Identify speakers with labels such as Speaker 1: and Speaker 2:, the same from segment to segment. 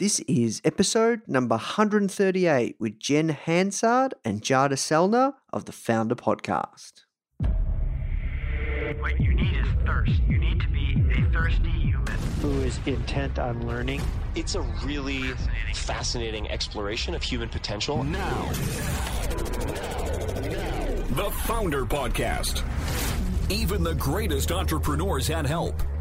Speaker 1: This is episode number 138 with Jen Hansard and Jadah Sellner of the Foundr Podcast.
Speaker 2: What you need is thirst. You need to be a thirsty human.
Speaker 3: who is intent on learning.
Speaker 4: It's a really fascinating exploration of human potential.
Speaker 5: Now, the Foundr Podcast. Even the greatest entrepreneurs had help.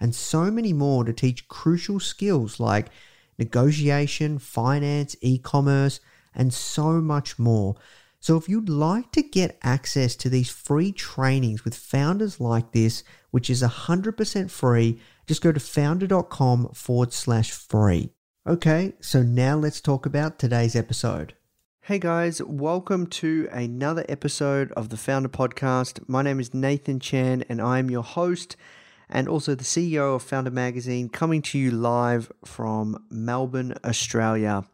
Speaker 1: and so many more to teach crucial skills like negotiation, finance, e commerce, and so much more. So, if you'd like to get access to these free trainings with founders like this, which is 100% free, just go to foundr.com forward slash free. Okay, so now let's talk about today's episode. Hey guys, welcome to another episode of the Foundr Podcast. My name is Nathan Chan and I'm your host and also the CEO of Foundr Magazine, coming to you live from Melbourne, Australia.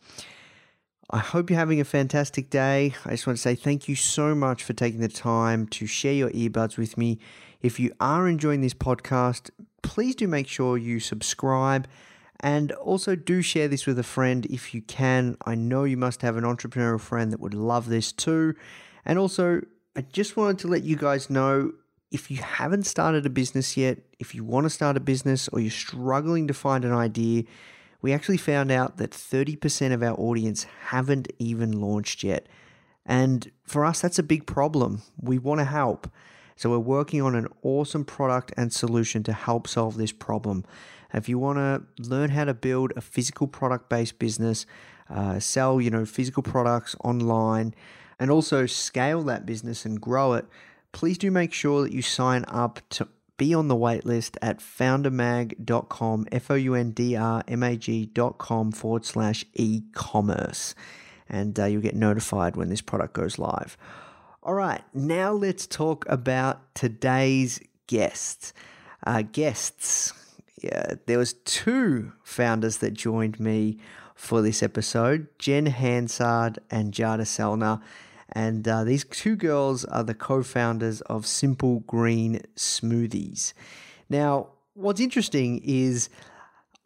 Speaker 1: I hope you're having a fantastic day. I just want to say thank you so much for taking the time to share your earbuds with me. If you are enjoying this podcast, please do make sure you subscribe and also do share this with a friend if you can. I know you must have an entrepreneurial friend that would love this too. And also, I just wanted to let you guys know if you haven't started a business yet, if you want to start a business or you're struggling to find an idea, we actually found out that 30% of our audience haven't even launched yet. And for us, that's a big problem. We want to help. So we're working on an awesome product and solution to help solve this problem. If you want to learn how to build a physical product based business, uh, sell you know physical products online, and also scale that business and grow it, please do make sure that you sign up to be on the waitlist at foundrmag.com, F O U N D R M A G.com forward slash e commerce. And uh, you'll get notified when this product goes live. All right, now let's talk about today's guests. Uh, guests, yeah, there was two founders that joined me for this episode, Jen Hansard and Jadah Sellner. And uh, these two girls are the co founders of Simple Green Smoothies. Now, what's interesting is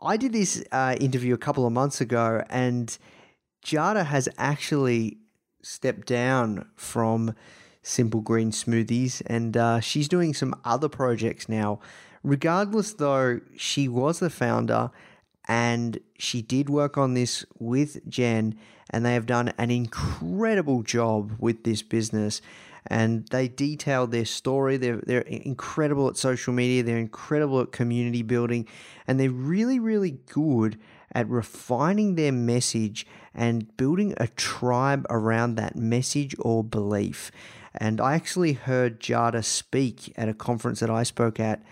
Speaker 1: I did this uh, interview a couple of months ago, and Jada has actually stepped down from Simple Green Smoothies, and uh, she's doing some other projects now. Regardless, though, she was the founder and she did work on this with Jen, and they have done an incredible job with this business. And they detailed their story. They're, they're incredible at social media, they're incredible at community building, and they're really, really good at refining their message and building a tribe around that message or belief. And I actually heard Jada speak at a conference that I spoke at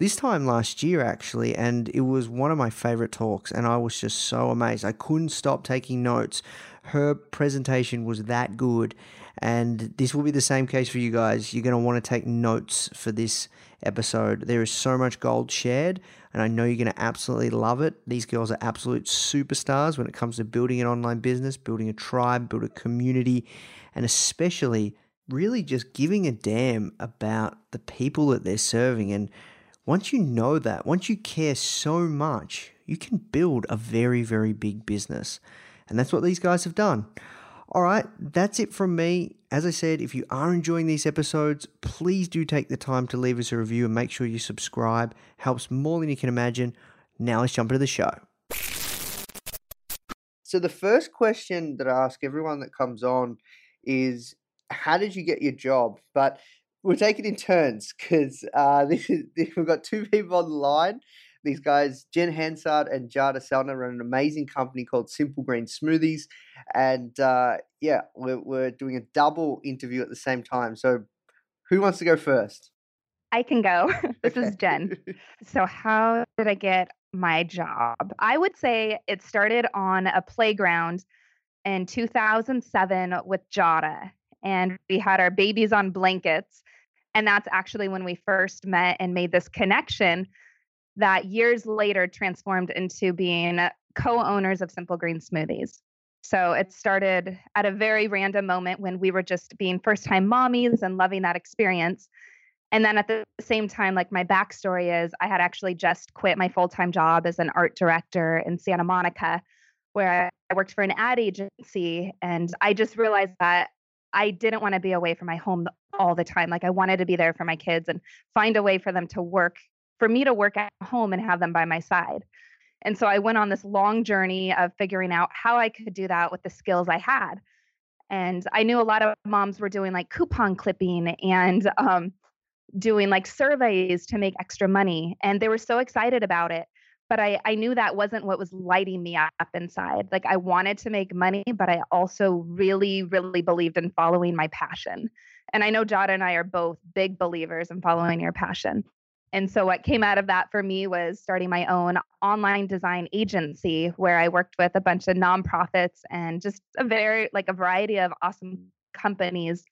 Speaker 1: this time last year, actually, and it was one of my favorite talks. And I was just so amazed. I couldn't stop taking notes her presentation was that good. And this will be the same case for you guys. You're going to want to take notes for this episode. There is so much gold shared, and I know you're going to absolutely love it. These girls are absolute superstars when it comes to building an online business, building a tribe, build a community, and especially really just giving a damn about the people that they're serving. And once you know that, once you care so much, you can build a very, very big business. And that's what these guys have done. All right, that's it from me. As I said, if you are enjoying these episodes, please do take the time to leave us a review and make sure you subscribe. Helps more than you can imagine. Now let's jump into the show. So the first question that I ask everyone that comes on is how did you get your job? But we'll take it in turns because uh, this is, we've got two people on the line these guys, Jen Hansard and Jadah Sellner, run an amazing company called Simple Green Smoothies. And uh, yeah, we're, we're doing a double interview at the same time. So who wants to go first?
Speaker 6: I can go. this okay. is Jen. So, how did I get my job? I would say it started on a playground in 2007 with Jada, and we had our babies on blankets. And that's actually when we first met and made this connection that years later transformed into being co owners of Simple Green Smoothies. So it started at a very random moment when we were just being first time mommies and loving that experience. And then at the same time, like my backstory is I had actually just quit my full time job as an art director in Santa Monica, where I worked for an ad agency. And I just realized that I didn't want to be away from my home all the time. Like I wanted to be there for my kids and find a way for them to work for me to work at home and have them by my side. And so I went on this long journey of figuring out how I could do that with the skills I had. And I knew a lot of moms were doing like coupon clipping and um, doing like surveys to make extra money. And they were so excited about it. But I, I knew that wasn't what was lighting me up inside. Like I wanted to make money, but I also really, really believed in following my passion. And I know Jada and I are both big believers in following your passion. And so, what came out of that for me was starting my own online design agency where I worked with a bunch of nonprofits and just a very, like a variety of awesome companies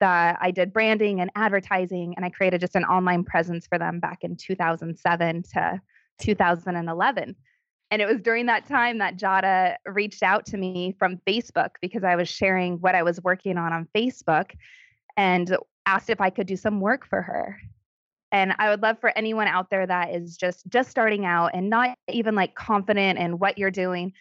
Speaker 6: that I did branding and advertising. And I created just an online presence for them back in 2007 to 2011. And it was during that time that Jada reached out to me from Facebook because I was sharing what I was working on on Facebook and asked if I could do some work for her. And i would love for anyone out there that is just just starting out and not even like confident in what you're doing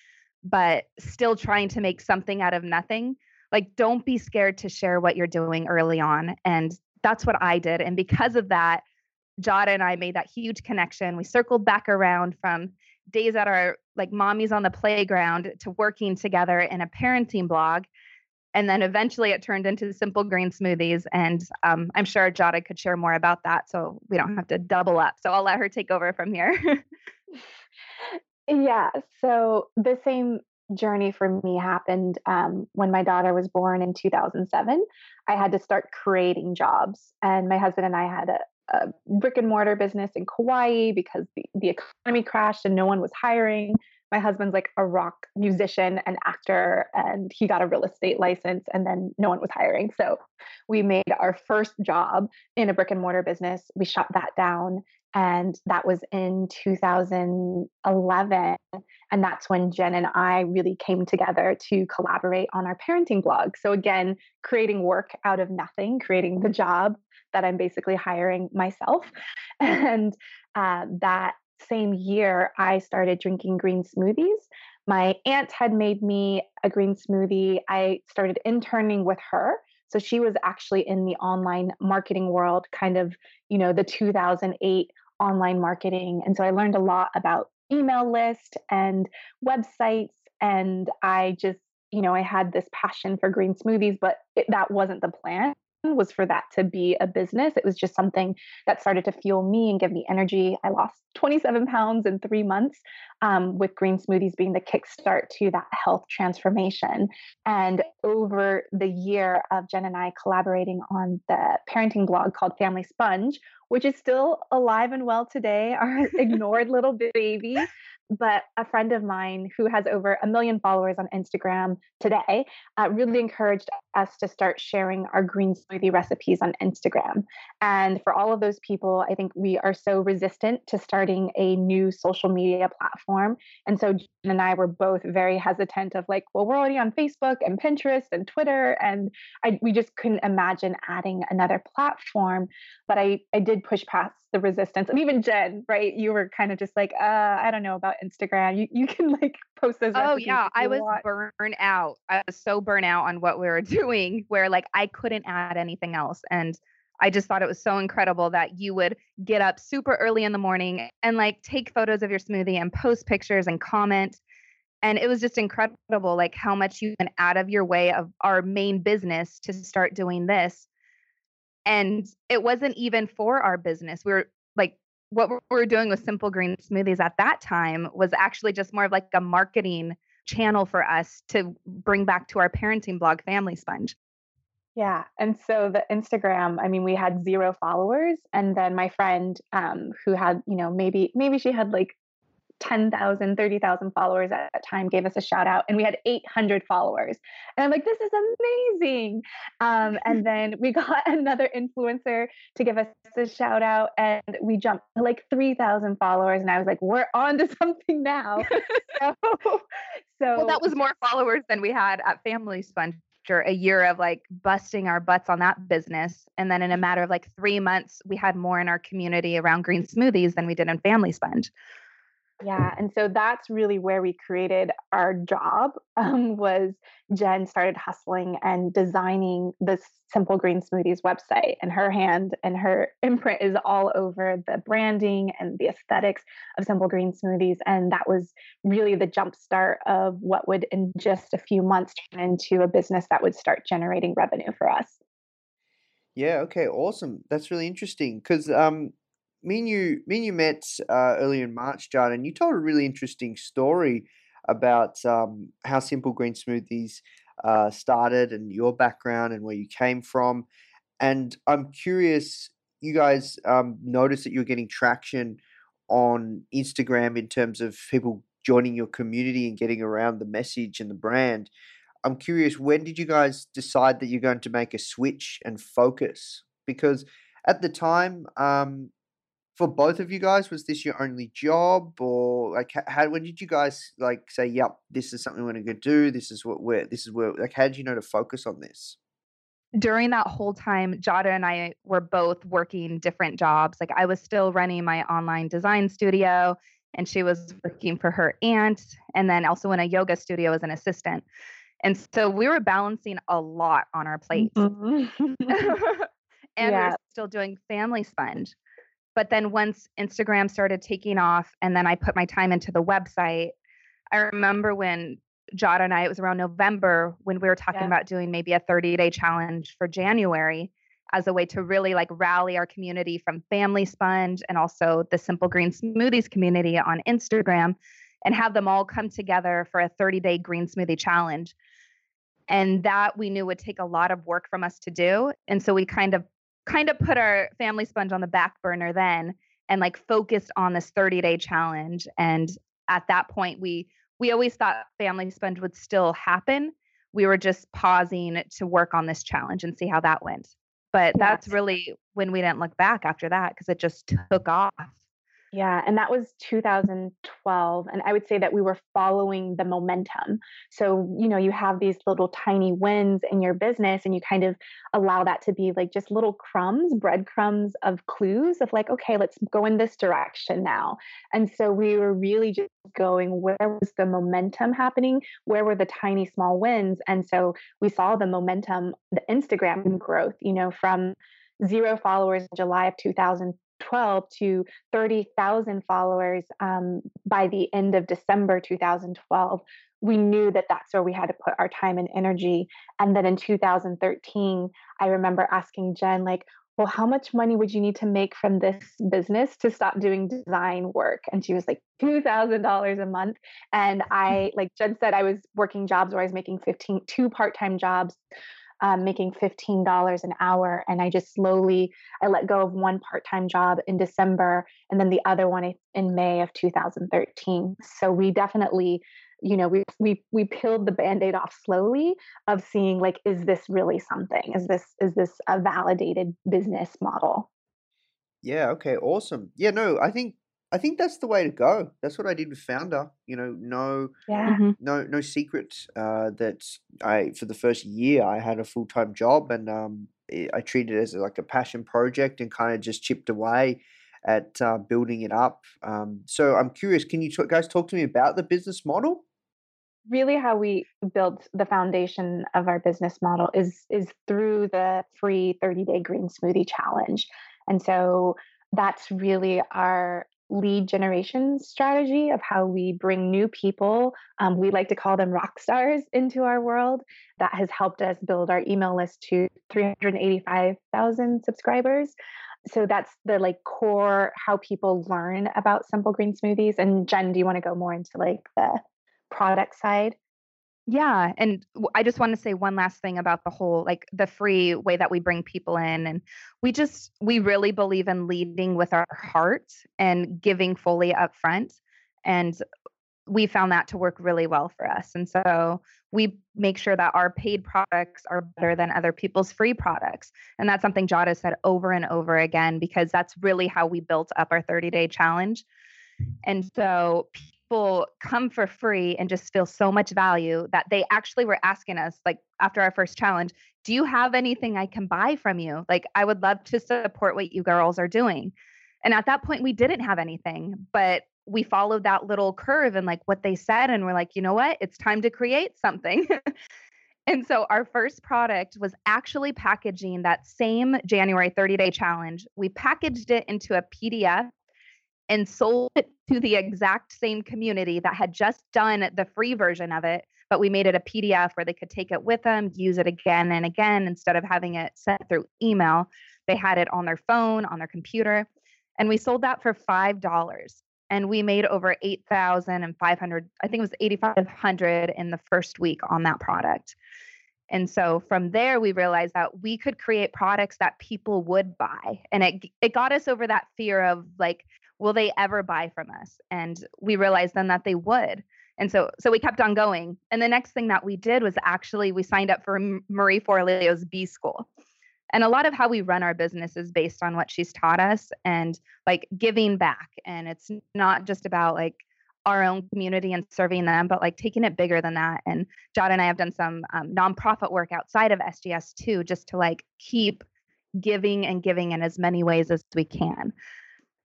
Speaker 6: but still trying to make something out of nothing like don't be scared to share what you're doing early on. And that's what i did. And because of that jada and i made that huge connection we circled back around from days at our like mommies on the playground to working together in a parenting blog and then eventually it turned into simple green smoothies. And um, I'm sure Jada could share more about that. So we don't have to double up. So I'll let her take over from here.
Speaker 7: yeah. So the same journey for me happened um, when my daughter was born in 2007. I had to start creating jobs. And my husband and I had a, a brick and mortar business in Kauai because the, the economy crashed and no one was hiring. My husband's like a rock musician and actor and he got a real estate license and then no one was hiring. So we made our first job in a brick and mortar business. We shut that down and that was in 2011 and that's when jen and i really came together to collaborate on our parenting blog so again creating work out of nothing creating the job that i'm basically hiring myself and uh, that same year, I started drinking green smoothies. My aunt had made me a green smoothie. I started interning with her. So she was actually in the online marketing world, kind of, you know, the 2008 online marketing. And so I learned a lot about email list and websites. And I just, you know, I had this passion for green smoothies, but it, that wasn't the plan was for that to be a business. It was just something that started to fuel me and give me energy. I lost 27 pounds in three months, um, with green smoothies being the kickstart to that health transformation. And over the year of Jen and I collaborating on the parenting blog called Family Sponge, which is still alive and well today, our ignored little baby but a friend of mine who has over a million followers on Instagram today uh, really encouraged us to start sharing our green smoothie recipes on Instagram. And for all of those people, I think we are so resistant to starting a new social media platform. And so Jen and I were both very hesitant of like, well, we're already on Facebook and Pinterest and Twitter, and I, we just couldn't imagine adding another platform. But I, I did push past the resistance. And even Jen, right? You were kind of just like, uh, I don't know about Instagram. You you can like post those.
Speaker 6: Oh yeah, I was
Speaker 7: want.
Speaker 6: burnt out. I was so burnt out on what we were doing, where like I couldn't add anything else, and I just thought it was so incredible that you would get up super early in the morning and like take photos of your smoothie and post pictures and comment. And it was just incredible, like how much you went out of your way of our main business to start doing this. And it wasn't even for our business. We were like, what we were doing with Simple Green Smoothies at that time was actually just more of like a marketing channel for us to bring back to our parenting blog, Family Sponge.
Speaker 7: Yeah. And so the Instagram, I mean, we had zero followers. And then my friend, um, who had, you know, maybe, maybe she had like 10,000, 30,000 followers at that time gave us a shout out and we had 800 followers. And I'm like, this is amazing. Um, and then we got another influencer to give us a shout out and we jumped to like 3,000 followers. And I was like, we're on to something now. so, so
Speaker 6: well, that was more followers than we had at Family Sponge after a year of like busting our butts on that business. And then in a matter of like three months, we had more in our community around green smoothies than we did in Family Sponge.
Speaker 7: Yeah, and so that's really where we created our job. Um, was Jen started hustling and designing the Simple Green Smoothies website, and her hand and her imprint is all over the branding and the aesthetics of Simple Green Smoothies, and that was really the jumpstart of what would, in just a few months, turn into a business that would start generating revenue for us.
Speaker 1: Yeah. Okay. Awesome. That's really interesting because um, me and you, me and you met uh, earlier in March, John, and you told a really interesting story about um, how Simple Green Smoothies uh, started and your background and where you came from. And I'm curious, you guys um, noticed that you're getting traction on Instagram in terms of people joining your community and getting around the message and the brand. I'm curious, when did you guys decide that you're going to make a switch and focus? Because at the time, um, for both of you guys was this your only job? Or like how when did you guys like say yep this is something we're going to do. This is what we're this is where like how did you know to focus on this?
Speaker 6: During that whole time jada and i were both working different jobs. Like i was still running my online design studio and she was working for her aunt and then also in a yoga studio as an assistant. And so we were balancing a lot on our plates. Mm-hmm. and yeah. we're still doing family sponge but then once Instagram started taking off and then I put my time into the website, I remember when Jada and I, it was around November when we were talking yeah. about doing maybe a 30 day challenge for January as a way to really like rally our community from Family Sponge and also the Simple Green Smoothies community on Instagram and have them all come together for a 30 day green smoothie challenge. And that we knew would take a lot of work from us to do. And so we kind of kind of put our family sponge on the back burner then and like focused on this 30 day challenge. And at that point we we always thought family sponge would still happen. We were just pausing to work on this challenge and see how that went. But that's really when we didn't look back after that because it just took off
Speaker 7: yeah, and that was 2012. And I would say that we were following the momentum. So, you know, you have these little tiny wins in your business, and you kind of allow that to be like just little crumbs, breadcrumbs of clues of like, okay, let's go in this direction now. And so we were really just going, where was the momentum happening? Where were the tiny small wins? And so we saw the momentum, the Instagram growth, you know, from zero followers in July of 2000 12 to 30,000 followers um, by the end of December 2012, we knew that that's where we had to put our time and energy. And then in 2013, I remember asking Jen, like, well, how much money would you need to make from this business to stop doing design work? And she was like, $2,000 a month. And I, like Jen said, I was working jobs where I was making 15, two part time jobs um, making $15 an hour. And I just slowly, I let go of one part-time job in December and then the other one in May of 2013. So we definitely, you know, we, we, we peeled the band-aid off slowly of seeing like, is this really something? Is this, is this a validated business model?
Speaker 1: Yeah. Okay. Awesome. Yeah. No, I think I think that's the way to go. That's what I did with Foundr. You know, no,
Speaker 7: yeah.
Speaker 6: Mhm.
Speaker 1: no, no secret uh, that I for the first year I had a full time job and um, I I treated it as like a passion project and kind of just chipped away at uh, building it up. Um, so I'm curious, can you t- guys talk to me about the business model?
Speaker 7: really how we built the foundation of our business model is is through the free 30 day green smoothie challenge and so that's really our lead generation strategy of how we bring new people um, we like to call them rock stars into our world. That has helped us build our email list to 385000 subscribers. So that's the like core how people learn about simple green smoothies. And jen do you want to go more into like the product side
Speaker 6: Yeah. And I just want to say one last thing about the whole like the free way that we bring people in. And we just, we really believe in leading with our heart and giving fully upfront. And we found that to work really well for us. And so we make sure that our paid products are better than other people's free products. And that's something Jada said over and over again, because that's really how we built up our 30 day challenge. And so people come for free and just feel so much value that they actually were asking us, like after our first challenge, do you have anything I can buy from you? Like, I would love to support what you girls are doing. And at that point, we didn't have anything, but we followed that little curve and like what they said. And we're like, you know what? It's time to create something. and so our first product was actually packaging that same January 30 day challenge. We packaged it into a PDF and sold it to the exact same community that had just done the free version of it, but we made it a PDF where they could take it with them, use it again and again instead of having it sent through email. They had it on their phone, on their computer, and we sold that for $5 and we made over 8,500, I think it was 8,500 in the first week on that product. And so from there, we realized that we could create products that people would buy. And it, it got us over that fear of like, will they ever buy from us? And we realized then that they would. And so, so we kept on going. And the next thing that we did was actually we signed up for Marie Forleo's B School. And a lot of how we run our business is based on what she's taught us and like giving back. And it's not just about like our own community and serving them, but like taking it bigger than that. And Jada and I have done some um, nonprofit work outside of SGS too, just to like keep giving and giving in as many ways as we can.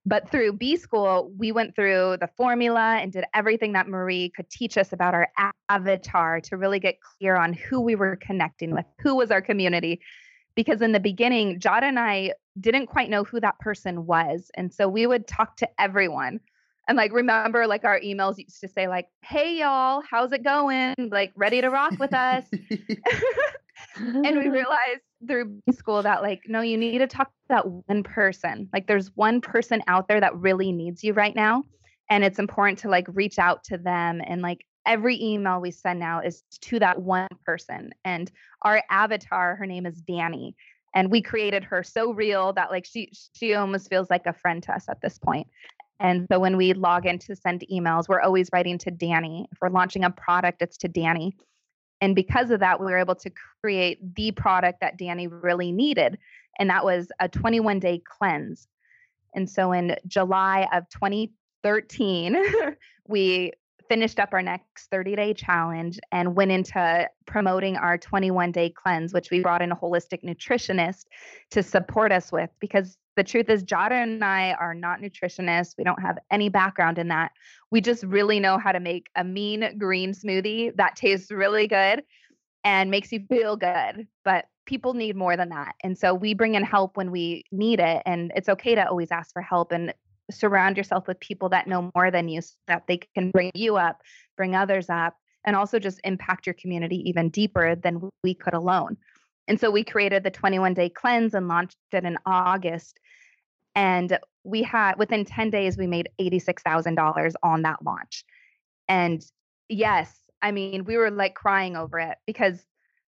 Speaker 6: But through B School, we went through the formula and did everything that Marie could teach us about our avatar to really get clear on who we were connecting with, who was our community. Because in the beginning, Jada and I didn't quite know who that person was. And so we would talk to everyone. And like, remember, like our emails used to say, like, hey, y'all, how's it going? Like, ready to rock with us? and we realized through school that like no you need to talk to that one person. Like there's one person out there that really needs you right now and it's important to like reach out to them. And like every email we send now is to that one person. And our avatar her name is danny. And we created her so real that like she she almost feels like a friend to us at this point and so when we log in to send emails we're always writing to danny if we're launching a product it's to danny and because of that, we were able to create the product that Danny really needed. And that was a 21 day cleanse. And so in July of 2013, we finished up our next 30 day challenge and went into promoting our 21 day cleanse, which we brought in a holistic nutritionist to support us with because the truth is, Jada and I are not nutritionists. We don't have any background in that. We just really know how to make a mean green smoothie that tastes really good and makes you feel good. But people need more than that. And so we bring in help when we need it. And it's okay to always ask for help and surround yourself with people that know more than you so that they can bring you up, bring others up, and also just impact your community even deeper than we could alone. And so we created the 21 day cleanse and launched it in August. And we had within 10 days, we made $86,000 on that launch. And yes, I mean, we were like crying over it because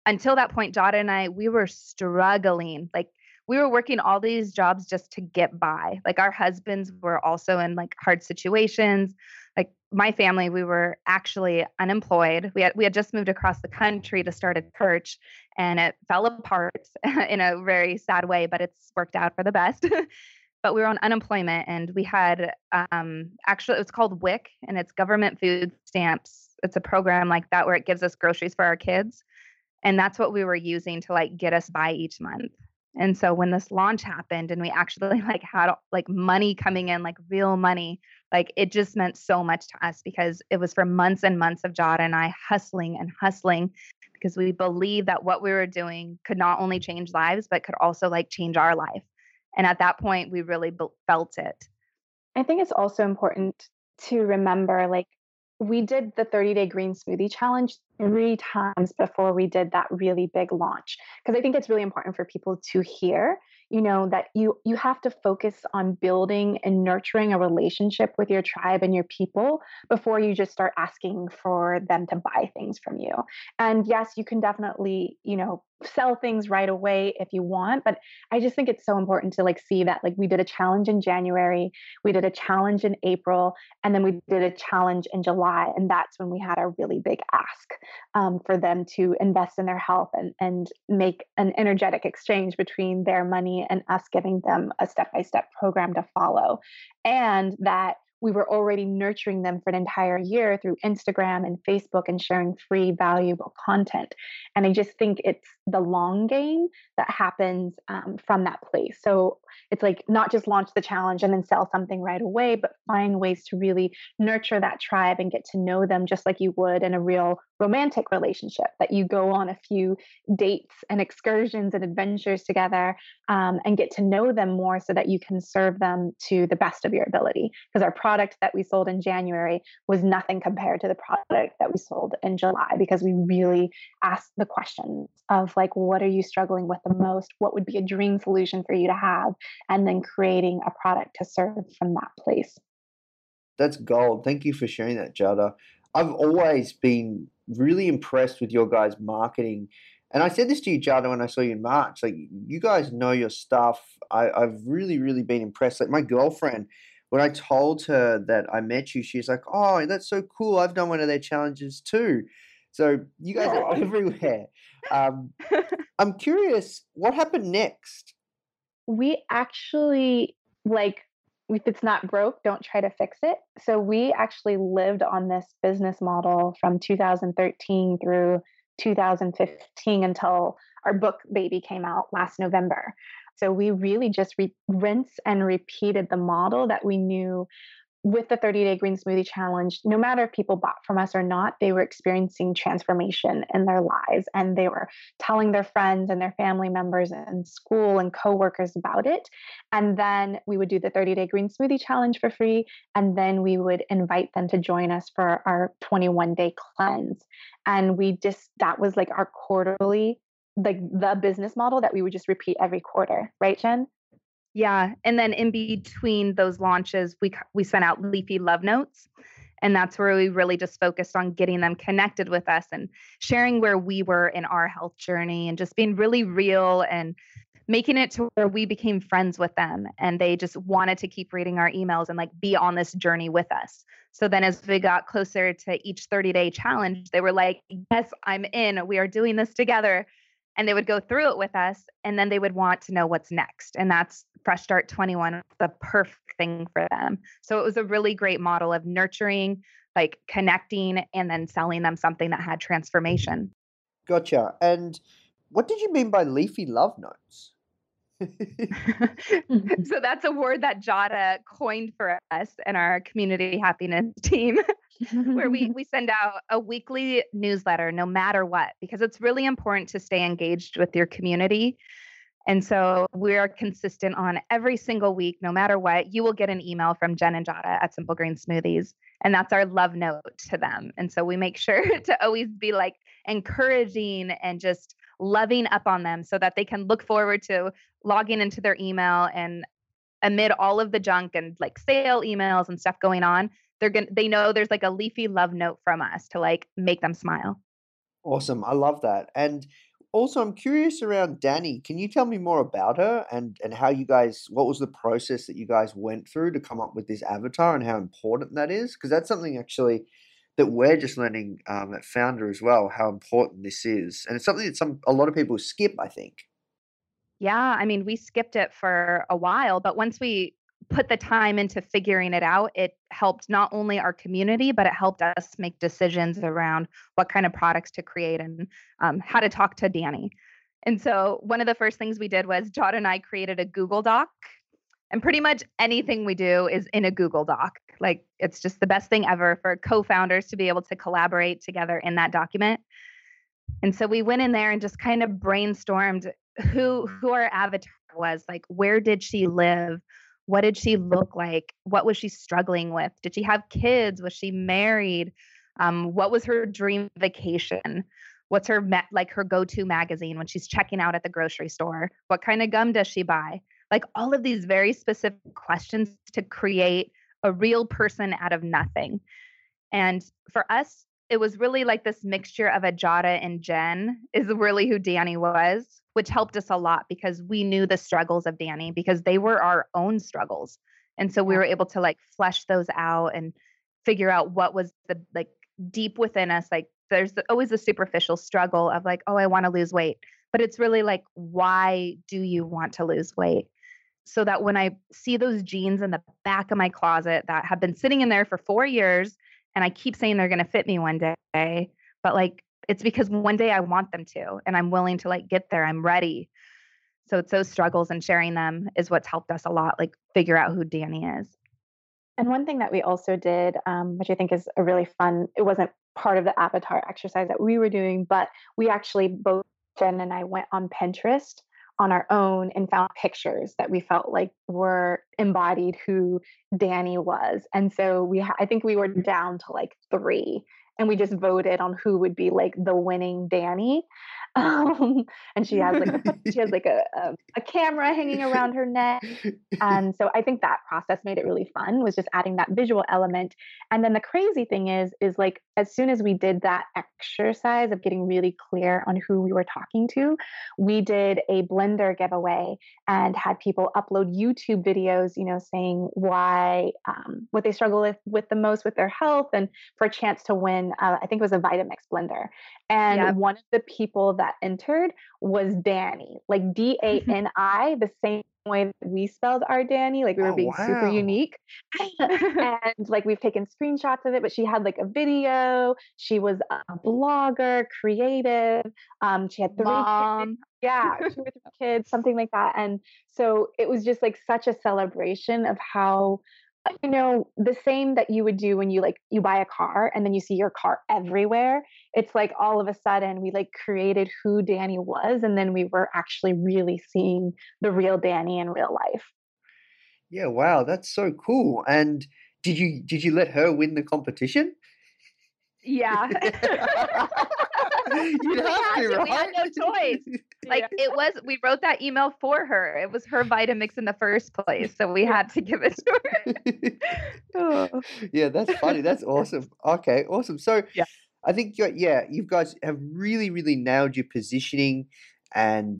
Speaker 6: until that point, Jada and I, we were struggling. Like we were working all these jobs just to get by. Like our husbands were also in like hard situations. Like my family, we were actually unemployed. We had we had just moved across the country to start a church and it fell apart in a very sad way, but it's worked out for the best. but we were on unemployment and we had um, actually it was called WIC and it's government food stamps. It's a program like that where it gives us groceries for our kids. And that's what we were using to like get us by each month. And so when this launch happened and we actually like had like money coming in, like real money, like it just meant so much to us because it was for months and months of Jada and I hustling and hustling because we believed that what we were doing could not only change lives, but could also like change our life. And at that point, we really felt it.
Speaker 7: I think it's also important to remember like we did the 30 day green smoothie challenge three times before we did that really big launch because i think it's really important for people to hear you know that you you have to focus on building and nurturing a relationship with your tribe and your people before you just start asking for them to buy things from you and yes you can definitely you know sell things right away if you want but i just think it's so important to like see that like we did a challenge in january we did a challenge in april and then we did a challenge in july and that's when we had a really big ask um, for them to invest in their health and and make an energetic exchange between their money and us giving them a step-by-step program to follow and that we were already nurturing them for an entire year through Instagram and Facebook and sharing free, valuable content. And I just think it's the long game that happens um, from that place. So it's like not just launch the challenge and then sell something right away, but find ways to really nurture that tribe and get to know them just like you would in a real romantic relationship that you go on a few dates and excursions and adventures together um, and get to know them more so that you can serve them to the best of your ability because our product that we sold in january was nothing compared to the product that we sold in july because we really asked the questions of like what are you struggling with the most what would be a dream solution for you to have and then creating a product to serve from that place
Speaker 1: that's gold thank you for sharing that jada i've always been really impressed with your guys' marketing. And I said this to you, Jada, when I saw you in March. Like, you guys know your stuff. I, I've really, really been impressed. Like, my girlfriend, when I told her that I met you, she's like, "Oh, that's so cool! I've done one of their challenges too." So you guys are everywhere. Um, I'm curious, what happened next?
Speaker 7: We actually like if it's not broke, don't try to fix it. So we actually lived on this business model from 2013 through 2015 until our book baby came out last November. So we really just re- rinse and repeated the model that we knew with the 30 day green smoothie challenge, no matter if people bought from us or not, they were experiencing transformation in their lives and they were telling their friends and their family members and school and coworkers about it. And then we would do the 30 day green smoothie challenge for free. And then we would invite them to join us for our 21 day cleanse. And we just, that was like our quarterly, like the business model that we would just repeat every quarter, right, Jen?
Speaker 6: Yeah, and then in between those launches, we we sent out leafy love notes, and that's where we really just focused on getting them connected with us and sharing where we were in our health journey and just being really real and making it to where we became friends with them and they just wanted to keep reading our emails and like be on this journey with us. So then as we got closer to each 30-day challenge, they were like, "Yes, I'm in. We are doing this together." And they would go through it with us and then they would want to know what's next and that's fresh start 21 the perfect thing for them. So it was a really great model of nurturing like connecting and then selling them something that had transformation.
Speaker 1: Gotcha and what did you mean by leafy love notes
Speaker 6: so that's a word that Jada coined for us and our community happiness team where we, we send out a weekly newsletter no matter what, because it's really important to stay engaged with your community. And so we are consistent on every single week, no matter what. You will get an email from Jen and Jada at Simple Green Smoothies. And that's our love note to them. And so we make sure to always be like encouraging and just loving up on them so that they can look forward to logging into their email and amid all of the junk and like sale emails and stuff going on they're to they know there's like a leafy love note from us to like make them smile
Speaker 1: awesome i love that and
Speaker 8: also, I'm curious around Danny. Can you tell me more about her and and how you guys? What was the process that you guys went through to come up with this avatar and how important that is? Because that's something actually that we're just learning um, at Foundr as well. How important this is, and it's something that some a lot of people skip. I think.
Speaker 6: Yeah, I mean, we skipped it for a while, but once we put the time into figuring it out, it helped not only our community, but it helped us make decisions around what kind of products to create and um, how to talk to Danny. And so, one of the first things we did was Jod and I created a Google Doc. And pretty much anything we do is in a Google Doc. Like, it's just the best thing ever for co founders to be able to collaborate together in that document. And so, we went in there and just kind of brainstormed who who our avatar was like where did she live what did she look like? What was she struggling with? Did she have kids? Was she married? Um, what was her dream vacation? What's her like her go-to magazine when she's checking out at the grocery store? What kind of gum does she buy? Like all of these very specific questions to create a real person out of nothing. And for us, it was really like this mixture of Ajada and Jen is really who Danny was, which helped us a lot because we knew the struggles of Danny because they were our own struggles. And so we were able to like flesh those out and figure out what was the like deep within us. Like there's always a superficial struggle of like, oh, I want to lose weight. But it's really like, why do you want to lose weight? So that when I see those jeans in the back of my closet that have been sitting in there for four years and I keep saying they're going to fit me one day, but like it's because one day I want them to and I'm willing to like get there. I'm ready. So it's those struggles and sharing them is what's helped us a lot, like figure out who Danny is.
Speaker 7: And one thing that we also did, um, which I think is a really fun, it wasn't part of the avatar exercise that we were doing, but we actually both Jen and I went on Pinterest on our own and found pictures that we felt like were embodied who Danny was. And so we, I think we were mm-hmm. down to like three and we just voted on who would be like the winning Danny. Um, and she has like a, she has like a, a, a camera hanging around her neck, and so I think that process made it really fun. Was just adding that visual element, and then the crazy thing is, is like as soon as we did that exercise of getting really clear on who we were talking to, we did a blender giveaway and had people upload YouTube videos, you know, saying why um, what they struggle with with the most with their health, and for a chance to win. Uh, I think it was a Vitamix blender, and yep. one of the people that entered was Danny, like D A N I, the same way that we spelled our Danny. Like we were oh, being wow. super unique. and like we've taken screenshots of it, but she had like a video. She was a blogger, creative. Um, she had three
Speaker 6: Mom.
Speaker 7: kids. Yeah, two or three kids, something like that. And so it was just like such a celebration of how you know the same that you would do when you like you buy a car and then you see your car everywhere it's like all of a sudden we like created who danny was and then we were actually really seeing the real danny in real life.
Speaker 8: Yeah wow that's so cool and did you did you let her win the competition?
Speaker 6: Yeah
Speaker 8: you have to, right?
Speaker 6: We had no choice. Like yeah. it was, we wrote that email for her. It was her Vitamix in the first place, so we had to give it to
Speaker 8: her. oh. Yeah, that's funny. That's awesome. Okay, awesome. So, yeah, I think yeah, you guys have really, really nailed your positioning and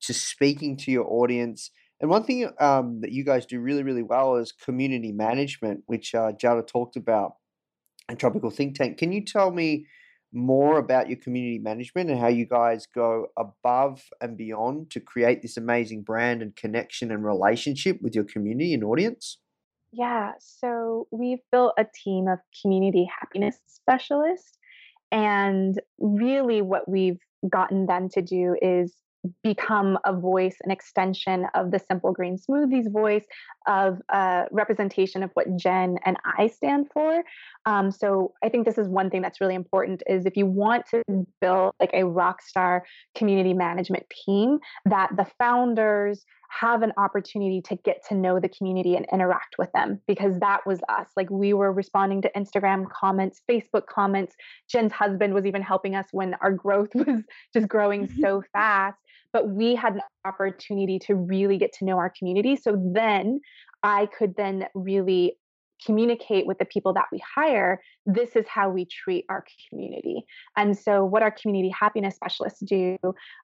Speaker 8: just speaking to your audience. And one thing um, that you guys do really, really well is community management, which uh, Jada talked about, and Tropical Think Tank. Can you tell me? More about your community management and how you guys go above and beyond to create this amazing brand and connection and relationship with your community and audience?
Speaker 7: Yeah, so we've built a team of community happiness specialists. And really, what we've gotten them to do is become a voice, an extension of the Simple Green Smoothies voice, of a representation of what Jen and I stand for. Um, so I think this is one thing that's really important is if you want to build like a rock star community management team, that the founders have an opportunity to get to know the community and interact with them because that was us. Like we were responding to Instagram comments, Facebook comments. Jen's husband was even helping us when our growth was just growing mm-hmm. so fast. But we had an opportunity to really get to know our community. So then I could then really communicate with the people that we hire this is how we treat our community. And so what our community happiness specialists do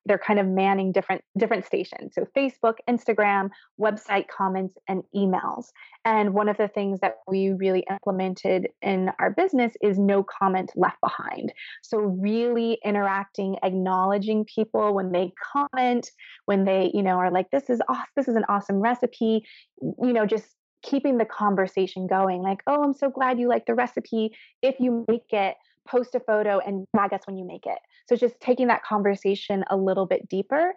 Speaker 7: they're kind of manning different different stations. So facebook instagram website comments and emails. And one of the things that we really implemented in our business is no comment left behind. So really interacting acknowledging people when they comment when they you know are like this is awesome this is an awesome recipe you know just keeping the conversation going like oh i'm so glad you like the recipe if you make it post a photo and tag us when you make it. So just taking that conversation a little bit deeper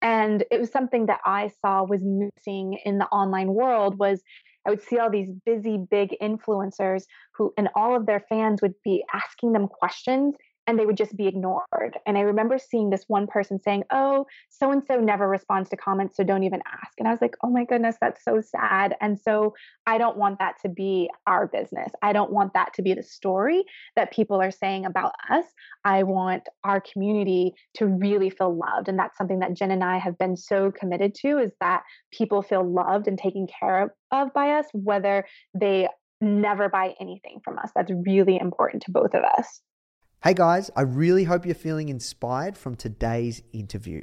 Speaker 7: and it was something that i saw was missing in the online world was i would see all these busy big influencers who and all of their fans would be asking them questions and they would just be ignored. And I remember seeing this one person saying, Oh, so and so never responds to comments, so don't even ask. And I was like, Oh my goodness, that's so sad. And so I don't want that to be our business. I don't want that to be the story that people are saying about us. I want our community to really feel loved. And that's something that Jen and I have been so committed to is that people feel loved and taken care of, by us, whether they never buy anything from us. That's really important to both of us.
Speaker 1: Hey guys, I really hope you're feeling inspired from today's interview.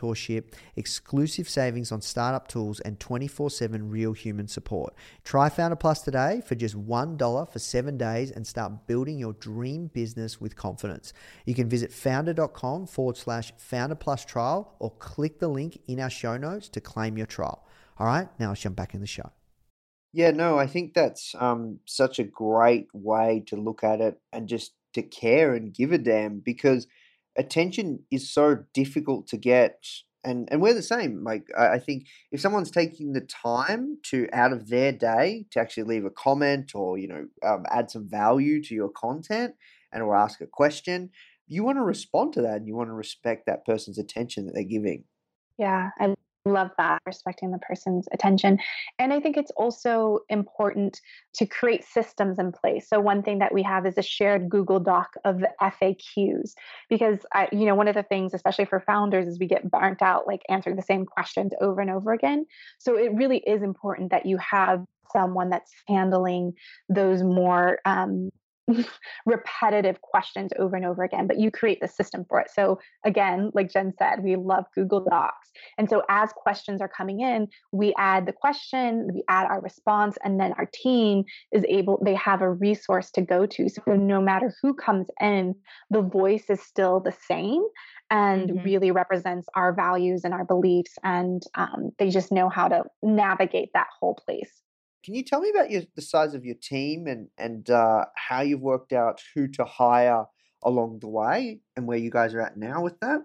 Speaker 1: mentorship exclusive savings on startup tools, and 24 7 real human support. Try Foundr Plus today for just $1 for seven days and start building your dream business with confidence. You can visit foundr.com forward slash founder plus trial or click the link in our show notes to claim your trial. All right, now let's jump back in the show.
Speaker 8: Yeah, no, I think that's um, such a great way to look at it and just to care and give a damn because attention is so difficult to get and and we're the same. Like I, I think if someone's taking the time to out of their day to actually leave a comment or you know um, add some value to your content and or ask a question, you want to respond to that and you want to respect that person's attention that they're giving.
Speaker 7: Yeah, I love that respecting the person's attention and i think it's also important to create systems in place. So one thing that we have is a shared google doc of faqs because I, you know one of the things especially for founders is we get burnt out like answering the same questions over and over again. So it really is important that you have someone that's handling those more um, repetitive questions over and over again, but you create the system for it. So, again, like Jen said, we love Google Docs. And so, as questions are coming in, we add the question, we add our response, and then our team is able, they have a resource to go to. So, no matter who comes in, the voice is still the same and mm-hmm. really represents our values and our beliefs. And um, they just know how to navigate that whole place.
Speaker 8: Can you tell me about your, the size of your team and and uh, how you've worked out who to hire along the way and where you guys are at now with that?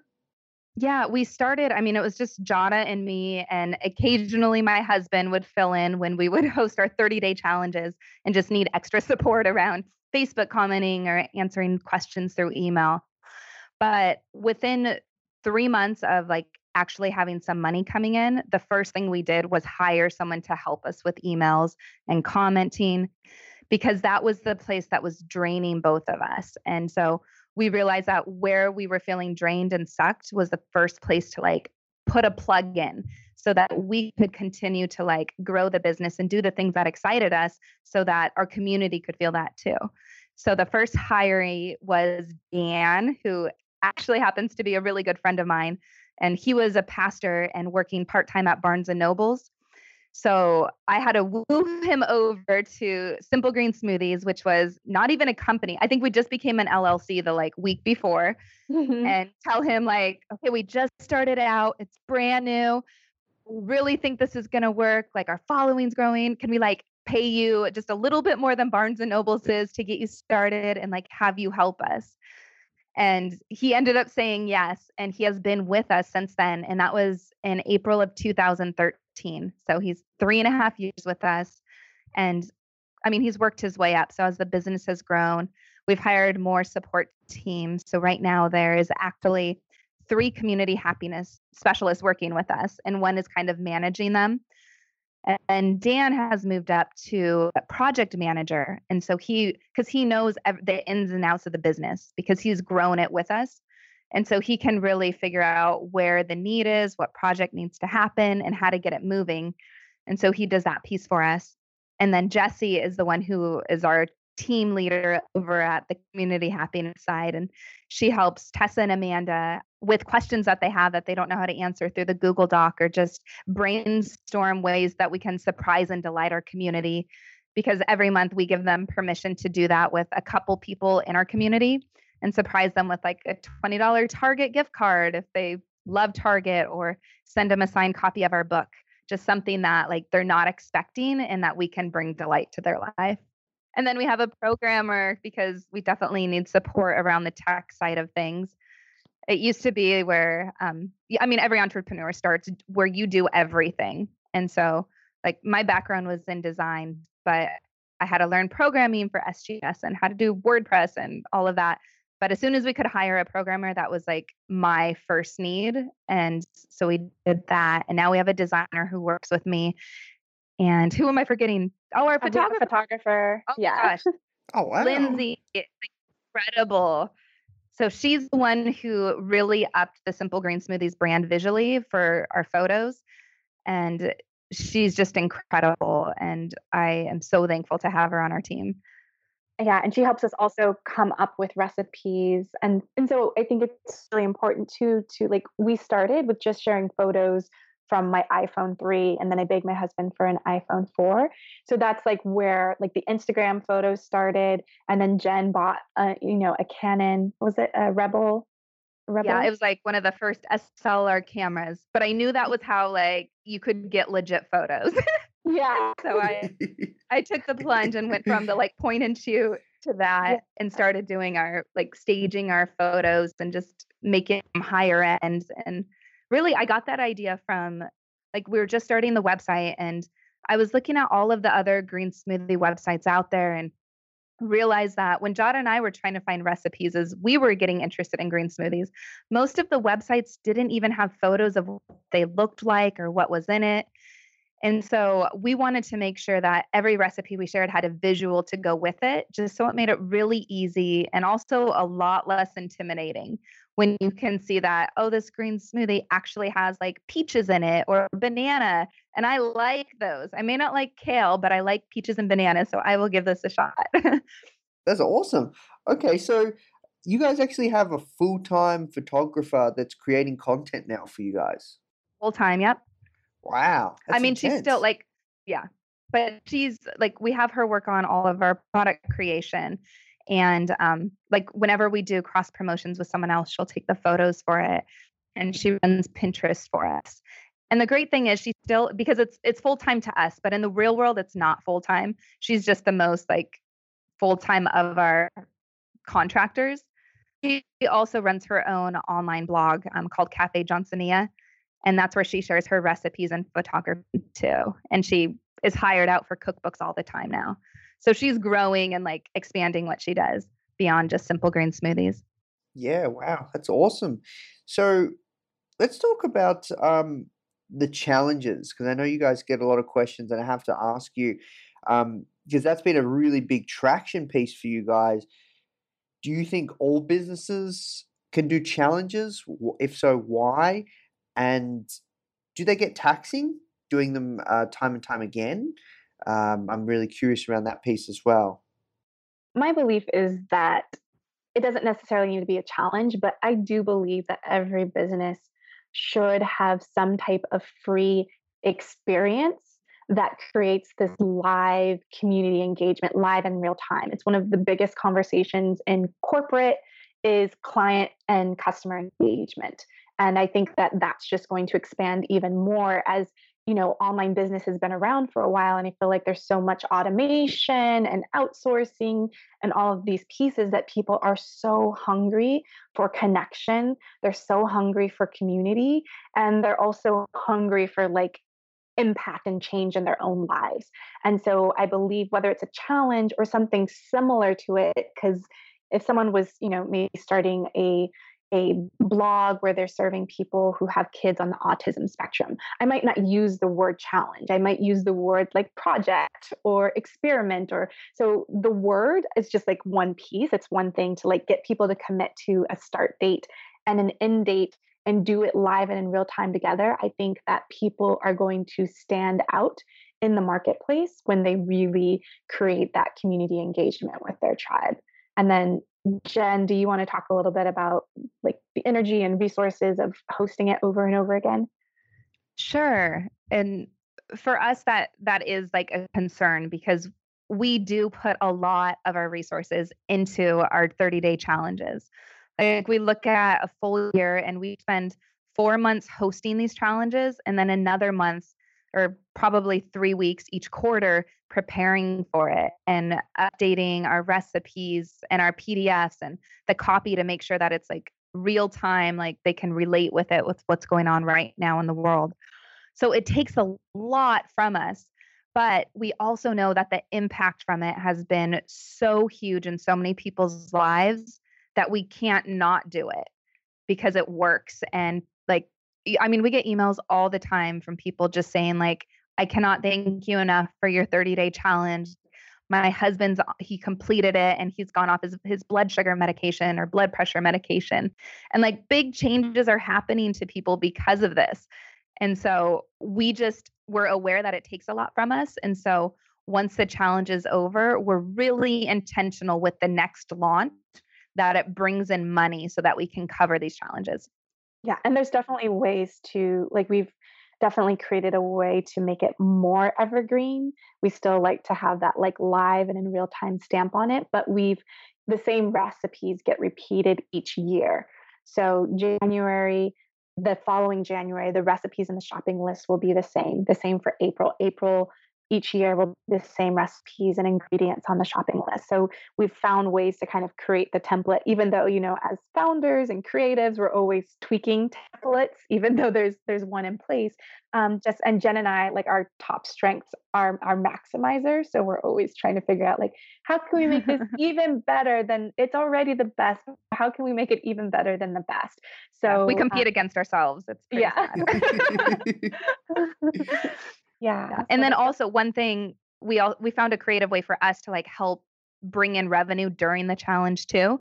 Speaker 6: Yeah, we started. I mean, it was just Jadah and me, and occasionally my husband would fill in when we would host our 30 day challenges and just need extra support around Facebook commenting or answering questions through email. But within three months of like actually having some money coming in, the first thing we did was hire someone to help us with emails and commenting because that was the place that was draining both of us. And so we realized that where we were feeling drained and sucked was the first place to like put a plug in so that we could continue to like grow the business and do the things that excited us so that our community could feel that too. So the first hiring was Dan, who actually happens to be a really good friend of mine and he was a pastor and working part-time at Barnes and Nobles. So I had to woo him over to Simple Green Smoothies, which was not even a company. I think we just became an LLC the like week before, mm-hmm. and tell him like, okay, we just started out. It's brand new. Really think this is gonna work. Like our following's growing. Can we like pay you just a little bit more than Barnes and Nobles is to get you started and like have you help us? And he ended up saying yes. And he has been with us since then. And that was in April of 2013. So he's three and a half years with us. And I mean, he's worked his way up. So as the business has grown, we've hired more support teams. So right now there is actually three community happiness specialists working with us, and one is kind of managing them. And Dan has moved up to project manager. And so he, because he knows the ins and outs of the business because he's grown it with us. And so he can really figure out where the need is, what project needs to happen, and how to get it moving. And so he does that piece for us. And then Jesse is the one who is our team leader over at the community happiness side. And she helps Tessa and Amanda with questions that they have that they don't know how to answer through the Google Doc or just brainstorm ways that we can surprise and delight our community. Because every month we give them permission to do that with a couple people in our community and surprise them with like a $20 Target gift card if they love Target or send them a signed copy of our book. Just something that like they're not expecting and that we can bring delight to their life. And then we have a programmer because we definitely need support around the tech side of things. It used to be where, um, I mean, every entrepreneur starts where you do everything. And so, like, my background was in design, but I had to learn programming for SGS and how to do WordPress and all of that. But as soon as we could hire a programmer, that was like my first need. And so we did that. And now we have a designer who works with me. And who am I forgetting? Oh, our photographer.
Speaker 7: photographer.
Speaker 6: Oh,
Speaker 7: yeah.
Speaker 8: Oh wow.
Speaker 6: Lindsay is incredible. So she's the one who really upped the Simple Green Smoothies brand visually for our photos. And she's just incredible. And I am so thankful to have her on our team
Speaker 7: yeah and she helps us also come up with recipes and and so i think it's really important too to like we started with just sharing photos from my iphone 3 and then i begged my husband for an iphone 4 so that's like where like the instagram photos started and then jen bought a you know a canon was it a rebel
Speaker 6: Rebel? Yeah, it was like one of the first SLR cameras, but I knew that was how like you could get legit photos.
Speaker 7: Yeah.
Speaker 6: so I I took the plunge and went from the like point and shoot to that yeah. and started doing our like staging our photos and just making them higher end. And really I got that idea from like we were just starting the website and I was looking at all of the other green smoothie websites out there and realized that when Jadah and I were trying to find recipes as we were getting interested in green smoothies, most of the websites didn't even have photos of what they looked like or what was in it. And so we wanted to make sure that every recipe we shared had a visual to go with it, just so it made it really easy and also a lot less intimidating when you can see that, oh, this green smoothie actually has like peaches in it or banana. And I like those. I may not like kale, but I like peaches and banana. So I will give this a shot.
Speaker 8: that's awesome. Okay. So you guys actually have a full time photographer that's creating content now for you guys.
Speaker 6: Full time. Yep.
Speaker 8: Wow.
Speaker 6: I mean, intense. she's still like, yeah, but she's like, we have her work on all of our product creation. And um, like, whenever we do cross promotions with someone else, she'll take the photos for it and she runs Pinterest for us. And the great thing is she's still because it's it's full time to us, but in the real world it's not full time. She's just the most like full time of our contractors. She also runs her own online blog um, called Cafe Johnsonia, and that's where she shares her recipes and photography too and she is hired out for cookbooks all the time now so she's growing and like expanding what she does beyond just simple green smoothies.
Speaker 8: Yeah wow that's awesome. So let's talk about um, the challenges because i know you guys get a lot of questions and i have to ask you um, because that's been a really big traction piece for you guys. Do you think all businesses can do challenges? If so why? And do they get taxing doing them uh, time and time again? Um, I'm really curious around that piece as well.
Speaker 7: My belief is that it doesn't necessarily need to be a challenge, but I do believe that every business should have some type of free experience that creates this live community engagement live in real time it's one of the biggest conversations in corporate is client and customer engagement and I think that that's just going to expand even more as you know online business has been around for a while and i feel like there's so much automation and outsourcing and all of these pieces that people are so hungry for connection they're so hungry for community and they're also hungry for like impact and change in their own lives. And so I believe whether it's a challenge or something similar to it, because if someone was, you know, maybe starting a a blog where they're serving people who have kids on the autism spectrum. I might not use the word challenge. I might use the word like project or experiment or so the word is just like one piece. It's one thing to like get people to commit to a start date and an end date and do it live and in real time together. I think that people are going to stand out in the marketplace when they really create that community engagement with their tribe. And then Jen, do you want to talk a little bit about like the energy and resources of hosting it over and over again?
Speaker 6: Sure. And for us that that is like a concern because we do put a lot of our resources into our 30-day challenges. Like we look at a full year and we spend 4 months hosting these challenges and then another month or probably three weeks each quarter preparing for it and updating our recipes and our PDFs and the copy to make sure that it's like real time, like they can relate with it with what's going on right now in the world. So it takes a lot from us. But we also know that the impact from it has been so huge in so many people's lives that we can't not do it because it works. And like I mean, we get emails all the time from people just saying, like, I cannot thank you enough for your 30 day challenge. My husband's, uh, he completed it and he's gone off his, his blood sugar medication or blood pressure medication. And like big changes are happening to people because of this. And so we just, we're aware that it takes a lot from us. And so once the challenge is over, we're really intentional with the next launch that it brings in money so that we can cover these challenges.
Speaker 7: Yeah, and there's definitely ways to like we've definitely created a way to make it more evergreen. We still like to have that like live and in real time stamp on it, but we've the same recipes get repeated each year. So January, the following January, the recipes in the shopping list will be the same. The same for April. April each year will be the same recipes and ingredients on the shopping list. So we've found ways to kind of create the template, even though, you know, as founders and creatives, we're always tweaking templates, even though there's there's one in place. Um, just and Jen and I, like our top strengths are our maximizers. So we're always trying to figure out like how can we make this even better than it's already the best? How can we make it even better than the best? So
Speaker 6: we compete um, against ourselves. It's
Speaker 7: yeah. Yeah.
Speaker 6: And then also one thing we all we found a creative way for us to like help bring in revenue during the challenge too.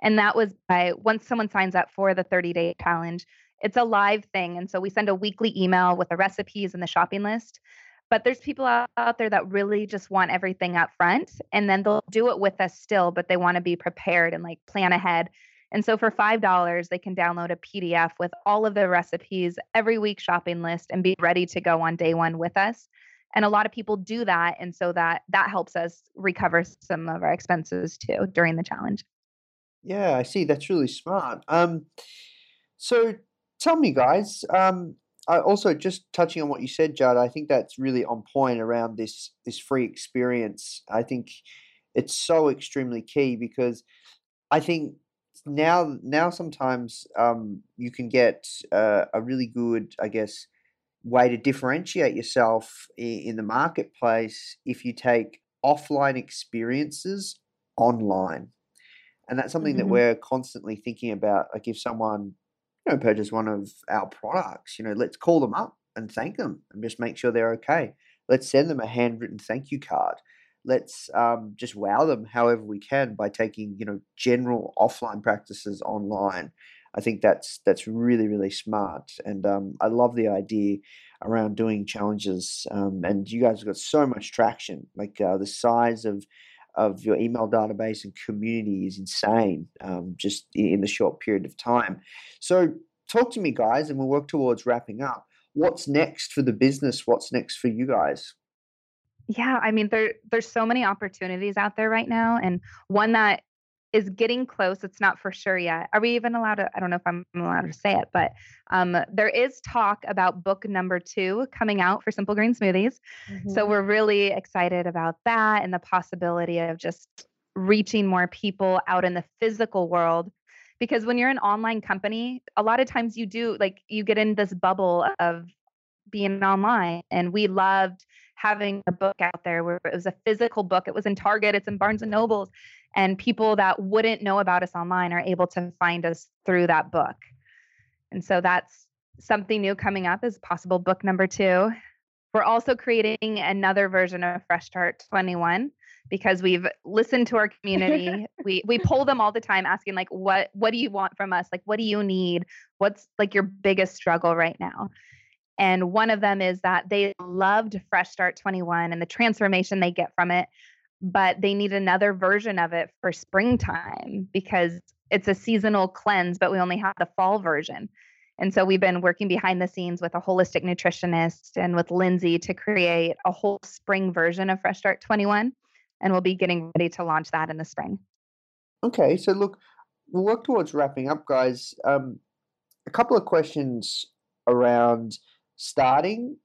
Speaker 6: And that was by once someone signs up for the 30 day challenge, it's a live thing. And so we send a weekly email with the recipes and the shopping list. But there's people out, out there that really just want everything up front and then they'll do it with us still, but they want to be prepared and like plan ahead. And so for $5, they can download a PDF with all of the recipes, every week shopping list, and be ready to go on day one with us. And a lot of people do that. And so that that helps us recover some of our expenses too during the challenge.
Speaker 8: Yeah, I see. That's really smart. Um, so tell me, guys. Um, I also just touching on what you said, Judd. I think that's really on point around this this free experience. I think it's so extremely key because I think now now sometimes um, you can get uh, a really good, I guess, way to differentiate yourself in, in the marketplace if you take offline experiences online, and that's something mm-hmm. that we're constantly thinking about. Like if someone you know purchase one of our products, you know, let's call them up and thank them and just make sure they're okay. Let's send them a handwritten thank you card let's um, just wow them however we can by taking you know general offline practices online. I think that's that's really really smart and um, i love the idea around doing challenges um, and you guys have got so much traction like uh, the size of of your email database and community is insane um, just in the short period of time. So talk to me guys and we'll work towards wrapping up. What's next for the business? What's next for you guys
Speaker 6: yeah, I mean there there's so many opportunities out there right now and one that is getting close. It's not for sure yet. Are we even allowed to? I don't know if I'm allowed to say it, but um, there is talk about book number two coming out for Simple Green Smoothies. Mm-hmm. So we're really excited about that and the possibility of just reaching more people out in the physical world. Because when you're an online company, a lot of times you do like you get in this bubble of being online. And we loved having a book out there where it was a physical book. It was in Target, it's in Barnes and Nobles. And people that wouldn't know about us online are able to find us through that book. And so that's something new coming up is possible book number two. We're also creating another version of Fresh Start 21 because we've listened to our community. we we poll them all the time asking like what what do you want from us? Like what do you need? What's like your biggest struggle right now? And one of them is that they loved Fresh Start 21 and the transformation they get from it, but they need another version of it for springtime because it's a seasonal cleanse, but we only have the fall version. And so we've been working behind the scenes with a holistic nutritionist and with Lindsay to create a whole spring version of Fresh Start 21 and we'll be getting ready to launch that in the spring.
Speaker 8: Okay, so look, we'll work towards wrapping up, guys. Um, a couple of questions around starting,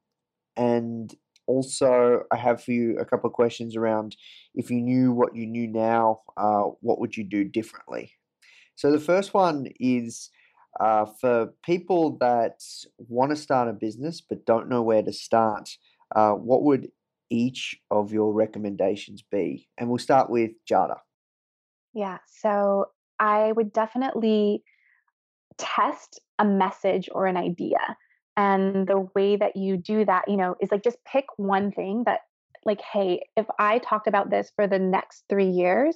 Speaker 8: and also I have for you a couple of questions around if you knew what you knew now, uh, what would you do differently? So the first one is uh, for people that want to start a business but don't know where to start. Uh, what would each of your recommendations be? And we'll start with Jadah.
Speaker 7: Yeah, so I would definitely test a message or an idea. And the way that you do that, you know, is like just pick one thing that, like, hey, if I talked about this for the next three years,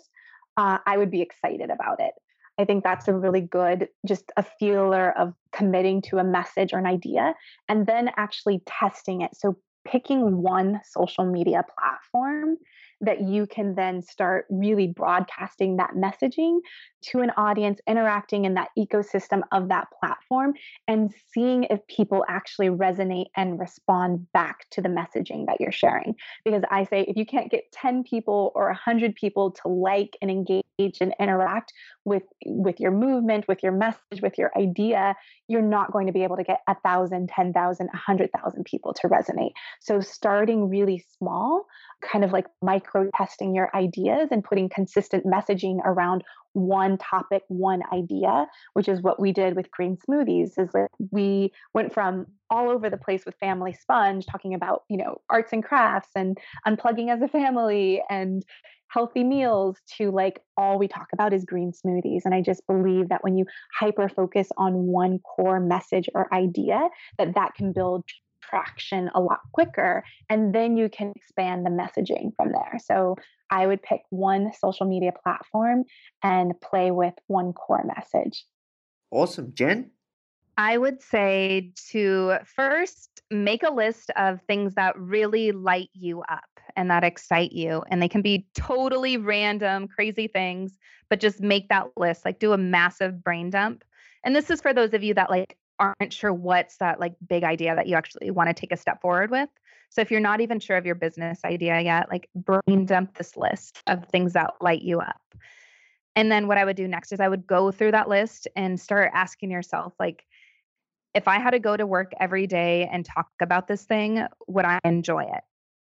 Speaker 7: uh, I would be excited about it. I think that's a really good, just a feeler of committing to a message or an idea and then actually testing it. So picking one social media platform that you can then start really broadcasting that messaging to an audience, interacting in that ecosystem of that platform, and seeing if people actually resonate and respond back to the messaging that you're sharing. Because I say, if you can't get 10 people or 100 people to like and engage and interact with, with your movement, with your message, with your idea, you're not going to be able to get a thousand ten thousand a 100,000 people to resonate. So starting really small, kind of like micro testing your ideas and putting consistent messaging around one topic, one idea, which is what we did with green smoothies. Is that we went from all over the place with Family Sponge, talking about you know arts and crafts and unplugging as a family and healthy meals to like all we talk about is green smoothies and i just believe that when you hyper focus on one core message or idea that that can build traction a lot quicker and then you can expand the messaging from there so i would pick one social media platform and play with one core message
Speaker 8: awesome jen
Speaker 6: I would say to first make a list of things that really light you up and that excite you. And they can be totally random, crazy things, but just make that list, like do a massive brain dump. And this is for those of you that like aren't sure what's that like big idea that you actually want to take a step forward with. So if you're not even sure of your business idea yet, like brain dump this list of things that light you up. And then what I would do next is I would go through that list and start asking yourself like if I had to go to work every day and talk about this thing, would I enjoy it?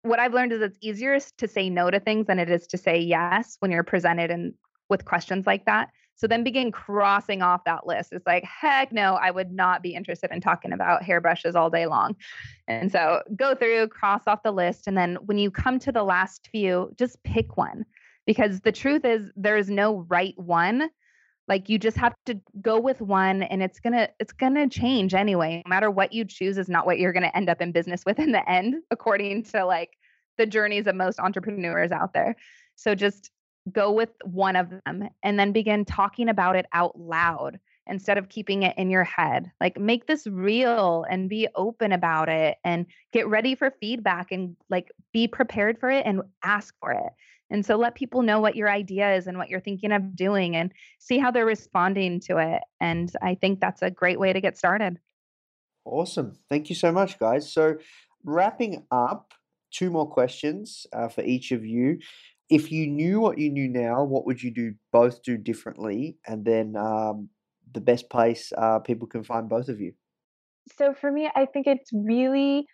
Speaker 6: What I've learned is it's easier to say no to things than it is to say yes when you're presented and with questions like that. So then begin crossing off that list. It's like, heck no, I would not be interested in talking about hairbrushes all day long. And so go through, cross off the list. And then when you come to the last few, just pick one. Because the truth is, there is no right one. Like you just have to go with one and it's gonna it's gonna change anyway. No matter what you choose is not what you're gonna end up in business with in the end, according to like the journeys of most entrepreneurs out there. So just go with one of them and then begin talking about it out loud instead of keeping it in your head. Like make this real and be open about it and get ready for feedback and like be prepared for it and ask for it. And so let people know what your idea is and what you're thinking of doing and see how they're responding to it. And I think that's a great way to get started.
Speaker 8: Awesome. Thank you so much, guys. So, wrapping up, two more questions uh, for each of you if you knew what you knew now, what would you do both do differently? And then um, the best place uh, people can find both of you.
Speaker 7: So for me, I think it's really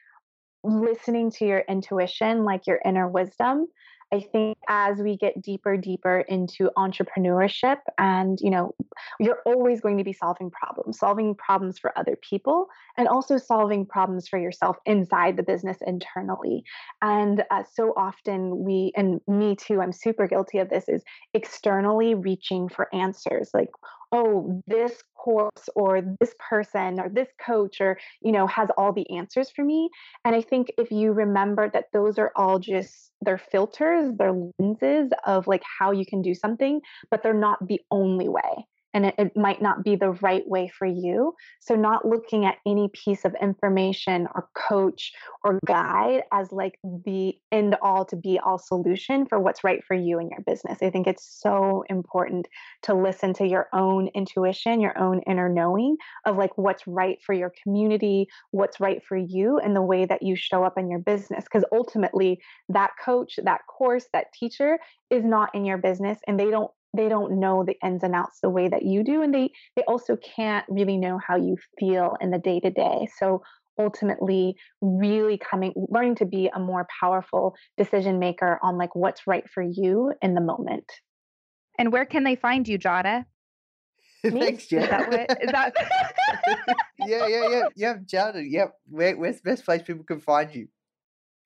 Speaker 7: listening to your intuition, like your inner wisdom, I think as we get deeper, deeper into entrepreneurship, and you know, you're always going to be solving problems, solving problems for other people, and also solving problems for yourself inside the business internally. And uh, so often we, and me too, I'm super guilty of this, is externally reaching for answers. Like, oh, this course or this person or this coach or, you know, has all the answers for me. And I think if you remember that those are all just their filters, their lenses of like how you can do something, but they're not the only way and it, it, might not be the right way for you. So, not looking at any piece of information or coach or guide as like the end all to be all solution for what's right for you and your business. I think it's so important to listen to your own intuition, your own inner knowing of like what's right for your community, what's right for you, and the way that you show up in your business. Because ultimately, that coach, that course, that teacher is not in your business and they don't they don't know the ins and outs the way that you do and they they also can't really know how you feel in the day to day so ultimately really coming learning to be a more powerful decision maker on like what's right for you in the moment
Speaker 6: and where can they find you jadah
Speaker 8: Thanks, Jen.
Speaker 6: Is that what? Is that?
Speaker 8: yeah, yeah, yeah, yeah, Jadah. Yep. Where, where's the best place people can find you?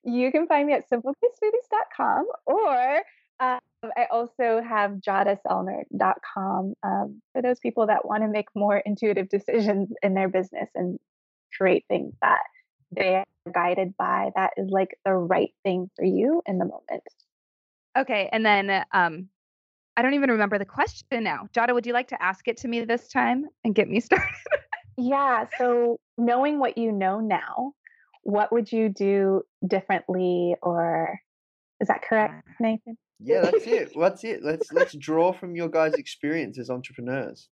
Speaker 7: You can find me at simplegreensmoothies.com or um, I also have jadahsellner.com um, for those people that want to make more intuitive decisions in their business and create things that they are guided by that is like the right thing for you in the moment.
Speaker 6: Okay. And then um, I don't even remember the question now. Jadah, would you like to ask it to me this time and get me started?
Speaker 7: yeah. So, knowing what you know now, what would you do differently or is that correct, Nathan?
Speaker 8: Yeah, that's it. What's it? Let's let's draw from your guys' experience as entrepreneurs.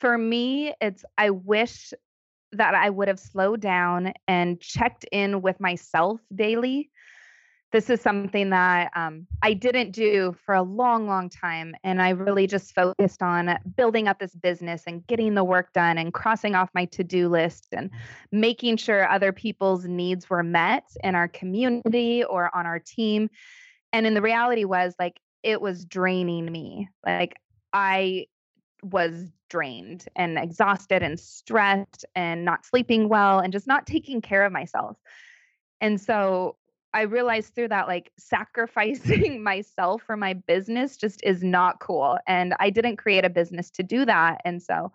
Speaker 6: For me, it's I wish that I would have slowed down and checked in with myself daily. This is something that um, I didn't do for a long, long time. And I really just focused on building up this business and getting the work done and crossing off my to do list and making sure other people's needs were met in our community or on our team and in the reality was like it was draining me like i was drained and exhausted and stressed and not sleeping well and just not taking care of myself. And so i realized through that like sacrificing myself for my business just is not cool and i didn't create a business to do that and so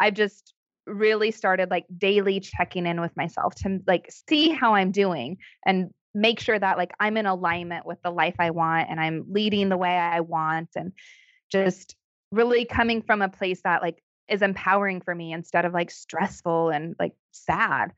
Speaker 6: i've just really started like daily checking in with myself to like see how i'm doing and make sure that like I'm in alignment with the life I want and I'm leading the way I want and just really coming from a place that like is empowering for me instead of like stressful and like sad.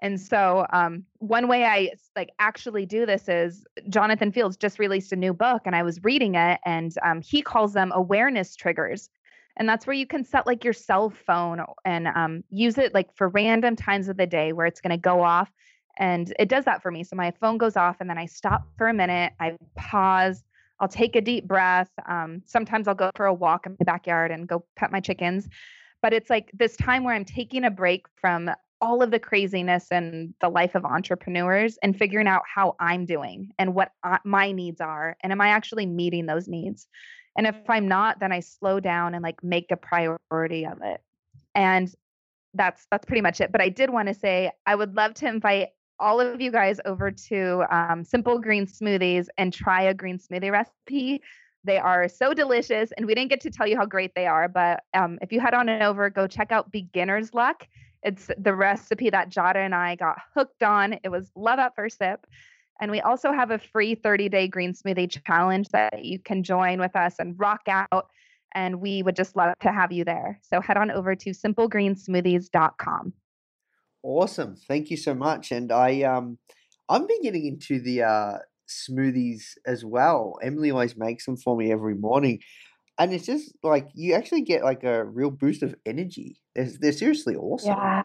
Speaker 6: And so um, one way I like actually do this is Jonathan Fields just released a new book and I was reading it and um, he calls them awareness triggers. And that's where you can set like your cell phone and um, use it like for random times of the day where it's going to go off and it does that for me. So my phone goes off and then I stop for a minute, I pause, I'll take a deep breath. Um, sometimes I'll go for a walk in my backyard and go pet my chickens. But it's like this time where I'm taking a break from all of the craziness and the life of entrepreneurs and figuring out how I'm doing and what I, my needs are. And am I actually meeting those needs? And if I'm not, then I slow down and like make a priority of it. And that's that's pretty much it. But I did want to say I would love to invite all of you guys over to um, Simple Green Smoothies and try a green smoothie recipe. They are so delicious, and we didn't get to tell you how great they are. But um, if you head on over, go check out Beginner's Luck. It's the recipe that Jadah and I got hooked on. It was love at first sip. And we also have a free 30 day green smoothie challenge that you can join with us and rock out. And we would just love to have you there. So head on over to simplegreensmoothies.com.
Speaker 8: Awesome. Thank you so much. And I um I've been getting into the uh smoothies as well. Emily always makes them for me every morning. And it's just like you actually get like a real boost of energy. They're, they're seriously awesome.
Speaker 6: Yeah.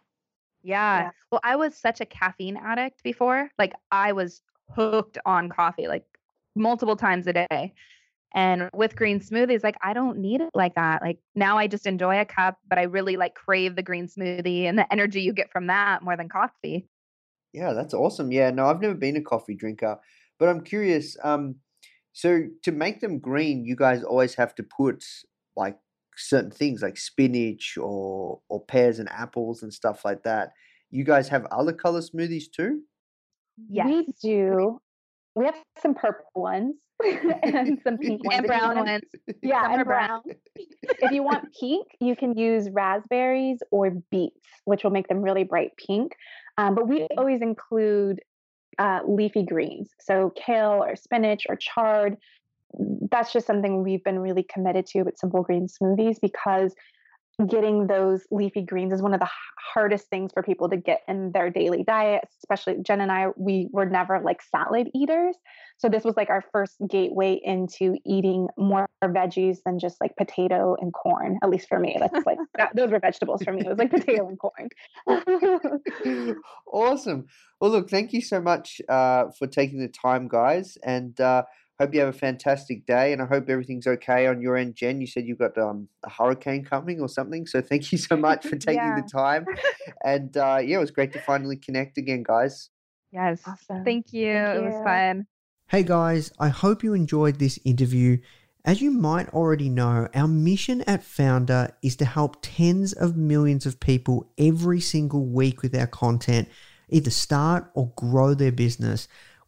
Speaker 6: yeah. Yeah. Well, I was such a caffeine addict before. Like I was hooked on coffee like multiple times a day. And with green smoothies, like I don't need it like that. Like now I just enjoy a cup, but I really like crave the green smoothie and the energy you get from that more than coffee.
Speaker 8: Yeah, that's awesome. Yeah, no, I've never been a coffee drinker, But I'm curious. Um, so to make them green, you guys always have to put like certain things like spinach or or pears and apples and stuff like that. You guys have other color smoothies too?
Speaker 6: Yes.
Speaker 7: We do. We have some purple ones and some pink ones.
Speaker 6: and brown ones.
Speaker 7: Yeah,
Speaker 6: Some
Speaker 7: and
Speaker 6: brown.
Speaker 7: brown. if you want pink, you can use raspberries or beets, which will make them really bright pink. Um, but we always include uh, leafy greens, so kale or spinach or chard. That's just something we've been really committed to with Simple Green Smoothies because getting those leafy greens is one of the hardest things for people to get in their daily diet especially jen and i we were never like salad eaters so this was like our first gateway into eating more veggies than just like potato and corn at least for me that's like that, those were vegetables for me it was like potato and corn
Speaker 8: awesome. Well, look, thank you so much uh, for taking the time, guys, and uh, hope you have a fantastic day. And I hope everything's okay on your end, Jen. You said you've got um, a hurricane coming or something, so thank you so much for taking
Speaker 7: Yeah.
Speaker 8: the time. And uh, yeah, it was great to finally connect again, guys.
Speaker 6: Yes.
Speaker 7: Awesome.
Speaker 6: Thank you.
Speaker 7: Thank
Speaker 6: It was fun.
Speaker 1: Hey guys, I hope you enjoyed this interview. As you might already know, our mission at Foundr is to help tens of millions of people every single week with our content, either start or grow their business,